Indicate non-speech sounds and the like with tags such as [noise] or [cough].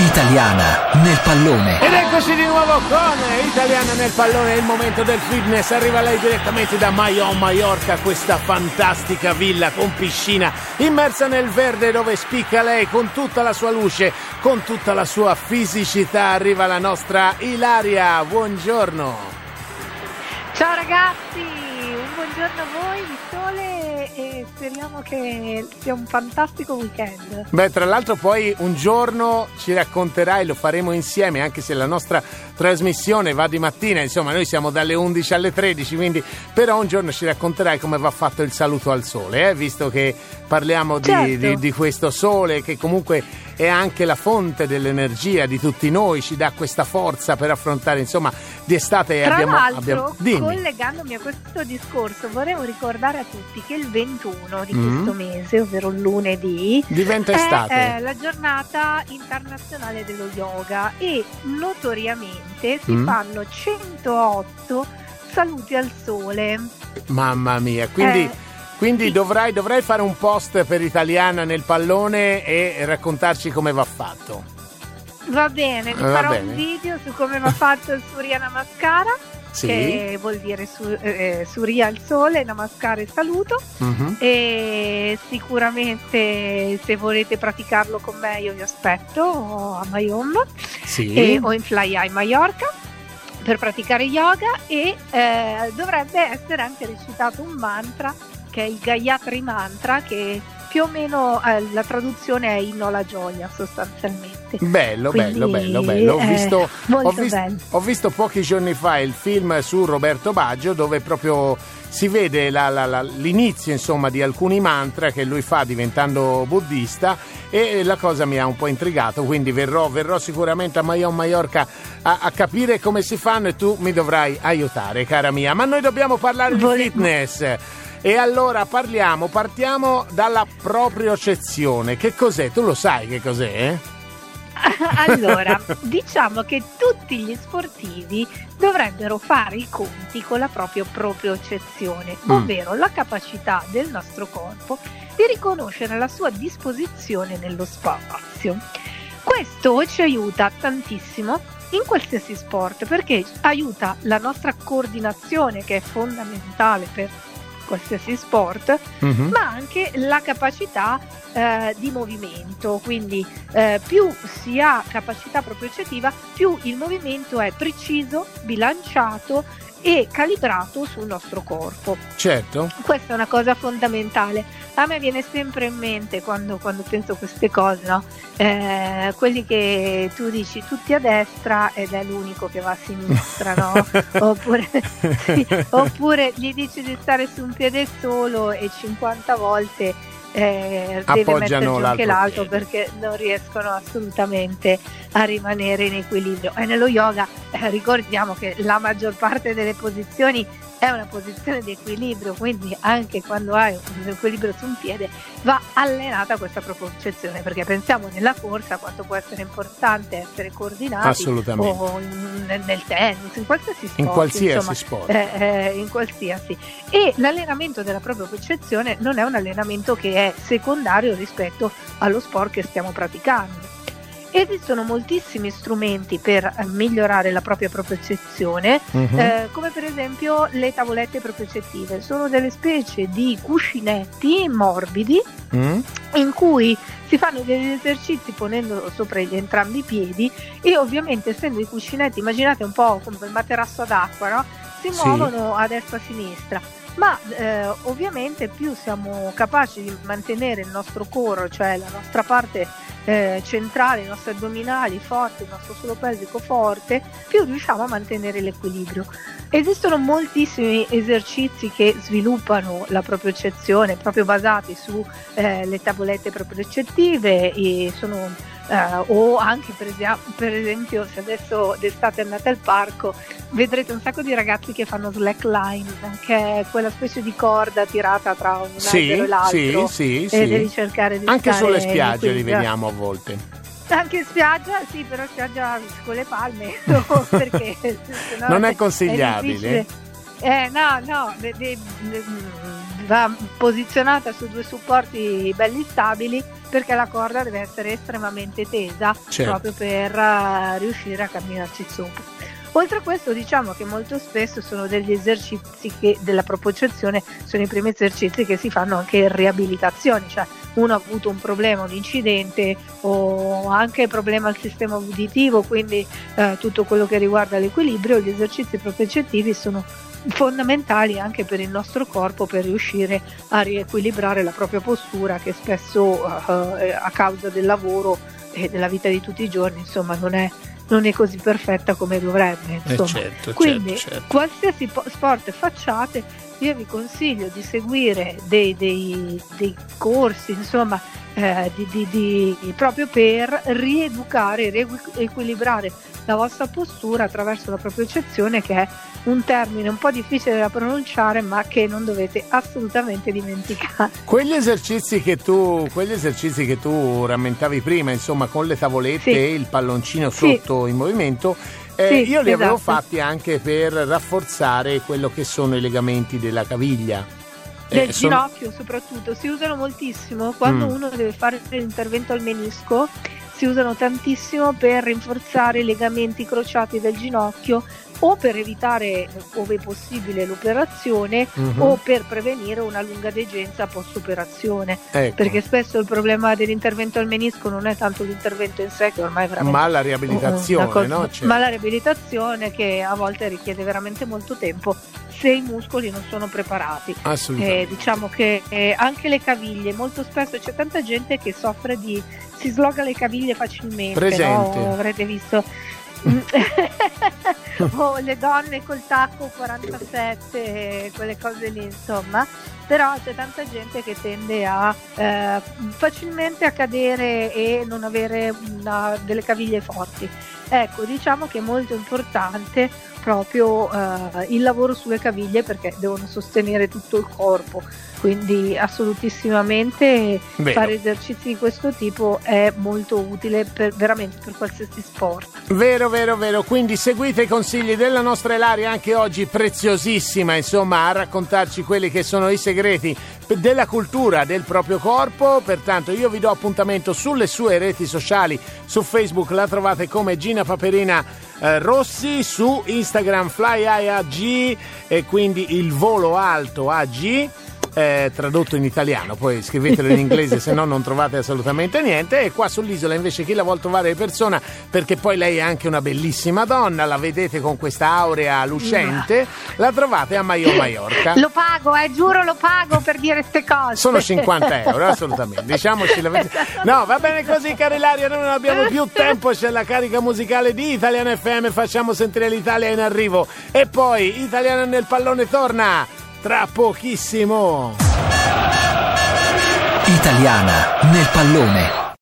Italiana nel pallone. Ed eccoci di nuovo con Italiana nel pallone, è il momento del fitness, arriva lei direttamente da Mayon, Mallorca, questa fantastica villa con piscina immersa nel verde dove spicca lei con tutta la sua luce, con tutta la sua fisicità, arriva la nostra Ilaria, buongiorno. Ciao ragazzi, buongiorno a voi di sole e speriamo che sia un fantastico weekend. Beh, tra l'altro poi un giorno ci racconterai, lo faremo insieme, anche se la nostra trasmissione va di mattina, insomma noi siamo dalle 11 alle 13, quindi però un giorno ci racconterai come va fatto il saluto al sole, eh? visto che parliamo di, Certo. di- di questo sole che comunque è anche la fonte dell'energia di tutti noi, ci dà questa forza per affrontare, insomma, di estate Tra abbiamo... abbiamo... Collegandomi a questo discorso, volevo ricordare a tutti che il 21 di Mm. questo mese, ovvero lunedì, Diventa estate. È la giornata internazionale dello yoga e notoriamente si Mm. fanno 108 saluti al sole. Mamma mia, quindi... Eh, Quindi sì. dovrai, dovrai fare un post per Italiana nel pallone e raccontarci come va fatto. Va bene, vi Va farò bene. un video su come va fatto il Surya Namaskara, Sì. che vuol dire su, eh, Surya il sole, Namaskara il saluto. Mhm. E sicuramente se volete praticarlo con me io vi aspetto a Mayom Sì. e- o in Fly High Mallorca per praticare yoga e eh, dovrebbe essere anche recitato un mantra che è il Gayatri Mantra che più o meno eh, la traduzione è inno alla gioia sostanzialmente. Bello, Quindi, bello, bello, bello. Ho eh, visto, ho, vis- bello. ho visto pochi giorni fa il film su Roberto Baggio dove proprio si vede la- la- la- l'inizio insomma di alcuni mantra che lui fa diventando buddista e la cosa mi ha un po' intrigato quindi verrò, verrò sicuramente a Mayon Mallorca a, a capire come si fanno e tu mi dovrai aiutare cara mia ma noi dobbiamo parlare di Vole- fitness e allora parliamo, partiamo dalla propriocezione che cos'è? tu lo sai che cos'è? eh? [laughs] allora, diciamo che tutti gli sportivi dovrebbero fare i conti con la propria propriocezione, Mm. ovvero la capacità del nostro corpo di riconoscere la sua disposizione nello spazio. Questo ci aiuta tantissimo in qualsiasi sport perché aiuta la nostra coordinazione che è fondamentale per qualsiasi sport Mhm. ma anche la capacità eh, di movimento, quindi eh, più si ha capacità propriocettiva, più il movimento è preciso, bilanciato e calibrato sul nostro corpo. Certo. Questa è una cosa fondamentale. A me viene sempre in mente quando, quando penso a queste cose, no? Eh, quelli che tu dici tutti a destra ed è l'unico che va a sinistra, no? [laughs] oppure, [laughs] sì, oppure gli dici di stare su un piede solo e 50 volte eh, deve Appoggiano giù anche l'altro perché non riescono assolutamente a rimanere in equilibrio. E nello yoga eh, ricordiamo che la maggior parte delle posizioni è una posizione di equilibrio, quindi anche quando hai un equilibrio su un piede va allenata questa proporzione, perché pensiamo nella corsa quanto può essere importante essere coordinati Assolutamente. o in- nel, nel tennis, in qualsiasi sport. In qualsiasi insomma, sport. eh, eh, in qualsiasi. E l'allenamento della propria percezione non è un allenamento che è secondario rispetto allo sport che stiamo praticando. Esistono moltissimi strumenti per eh, migliorare la propria propriocezione, Mhm. eh, come per esempio le tavolette propriocettive. Sono delle specie di cuscinetti morbidi Mm? in cui si fanno degli esercizi ponendo sopra gli entrambi i piedi e ovviamente essendo i cuscinetti, immaginate un po' come il materasso ad acqua, no? si Sì. muovono a destra e a sinistra. Ma eh, ovviamente più siamo capaci di mantenere il nostro core, cioè la nostra parte eh, centrale, i nostri addominali forti, il nostro suolo pelvico forte, più riusciamo a mantenere l'equilibrio. Esistono moltissimi esercizi che sviluppano la propriocezione proprio basati su eh, le tavolette propriocettive sono eh, o anche per, esia- per esempio se adesso d'estate andate al parco vedrete un sacco di ragazzi che fanno slackline che è quella specie di corda tirata tra un Sì, albero e sì, l'altro sì, e sì. devi cercare di Anche sulle spiagge li vediamo a volte. Anche in spiaggia, sì, però spiaggia con le palme, [laughs] perché [laughs] Non è consigliabile. Eh, no, no, de- de- de- va posizionata su due supporti belli stabili perché la corda deve essere estremamente tesa certo. proprio per uh, riuscire a camminarci sopra. Oltre a questo diciamo che molto spesso sono degli esercizi che, della propriocezione, sono i primi esercizi che si fanno anche in riabilitazione, cioè uno ha avuto un problema, un incidente o anche problema al sistema uditivo, quindi eh, tutto quello che riguarda l'equilibrio, gli esercizi propriocettivi sono fondamentali anche per il nostro corpo per riuscire a riequilibrare la propria postura che spesso eh, a causa del lavoro e della vita di tutti i giorni insomma non è non è così perfetta come dovrebbe. Eh certo, Quindi certo, certo. qualsiasi po- sport facciate, io vi consiglio di seguire dei, dei, dei corsi, insomma, eh, di, di, di, proprio per rieducare, riequilibrare la vostra postura attraverso la propria eccezione che è un termine un po' difficile da pronunciare ma che non dovete assolutamente dimenticare. Quegli esercizi che tu, quegli esercizi che tu rammentavi prima, insomma con le tavolette sì. e il palloncino sotto sì. in movimento, eh, sì, io li esatto. avevo fatti anche per rafforzare quello che sono i legamenti della caviglia. Del eh, ginocchio sono... soprattutto, si usano moltissimo quando mm. uno deve fare l'intervento al menisco si usano tantissimo per rinforzare i legamenti crociati del ginocchio o per evitare, ove possibile, l'operazione uh-huh. o per prevenire una lunga degenza post operazione. Ecco. Perché spesso il problema dell'intervento al menisco non è tanto l'intervento in sé, che ormai è veramente. Ma la riabilitazione, cosa, no? Cioè. Ma la riabilitazione che a volte richiede veramente molto tempo se i muscoli non sono preparati. Assolutamente. Eh, diciamo che eh, anche le caviglie, molto spesso c'è tanta gente che soffre di. Si sloga le caviglie facilmente. Presente. No? Avrete visto [laughs] [laughs] o le donne col tacco 47, quelle cose lì, insomma. Però c'è tanta gente che tende a eh, facilmente a cadere e non avere una, delle caviglie forti. Ecco, diciamo che è molto importante proprio eh, il lavoro sulle caviglie perché devono sostenere tutto il corpo quindi assolutissimamente Vero. fare esercizi di questo tipo è molto utile per, veramente per qualsiasi sport. Vero, vero, vero, quindi seguite i consigli della nostra Elaria anche oggi preziosissima, insomma, a raccontarci quelli che sono i segreti della cultura del proprio corpo, pertanto io vi do appuntamento sulle sue reti sociali, su Facebook la trovate come Gina Paperina eh, Rossi, su Instagram FlyAG e quindi il volo alto AG eh, tradotto in italiano, poi scrivetelo in inglese se no non trovate assolutamente niente e qua sull'isola invece chi la vuole trovare di persona perché poi lei è anche una bellissima donna, la vedete con questa aurea lucente, la trovate a Maio Maiorca. Lo pago, eh, giuro lo pago per dire queste cose. Sono 50 euro, assolutamente, diciamoci la verità. No, va bene così cari Laria, noi non abbiamo più tempo, c'è la carica musicale di Italiano FM, facciamo sentire l'Italia in arrivo e poi Italiano nel pallone torna tra pochissimo. Italiana nel pallone.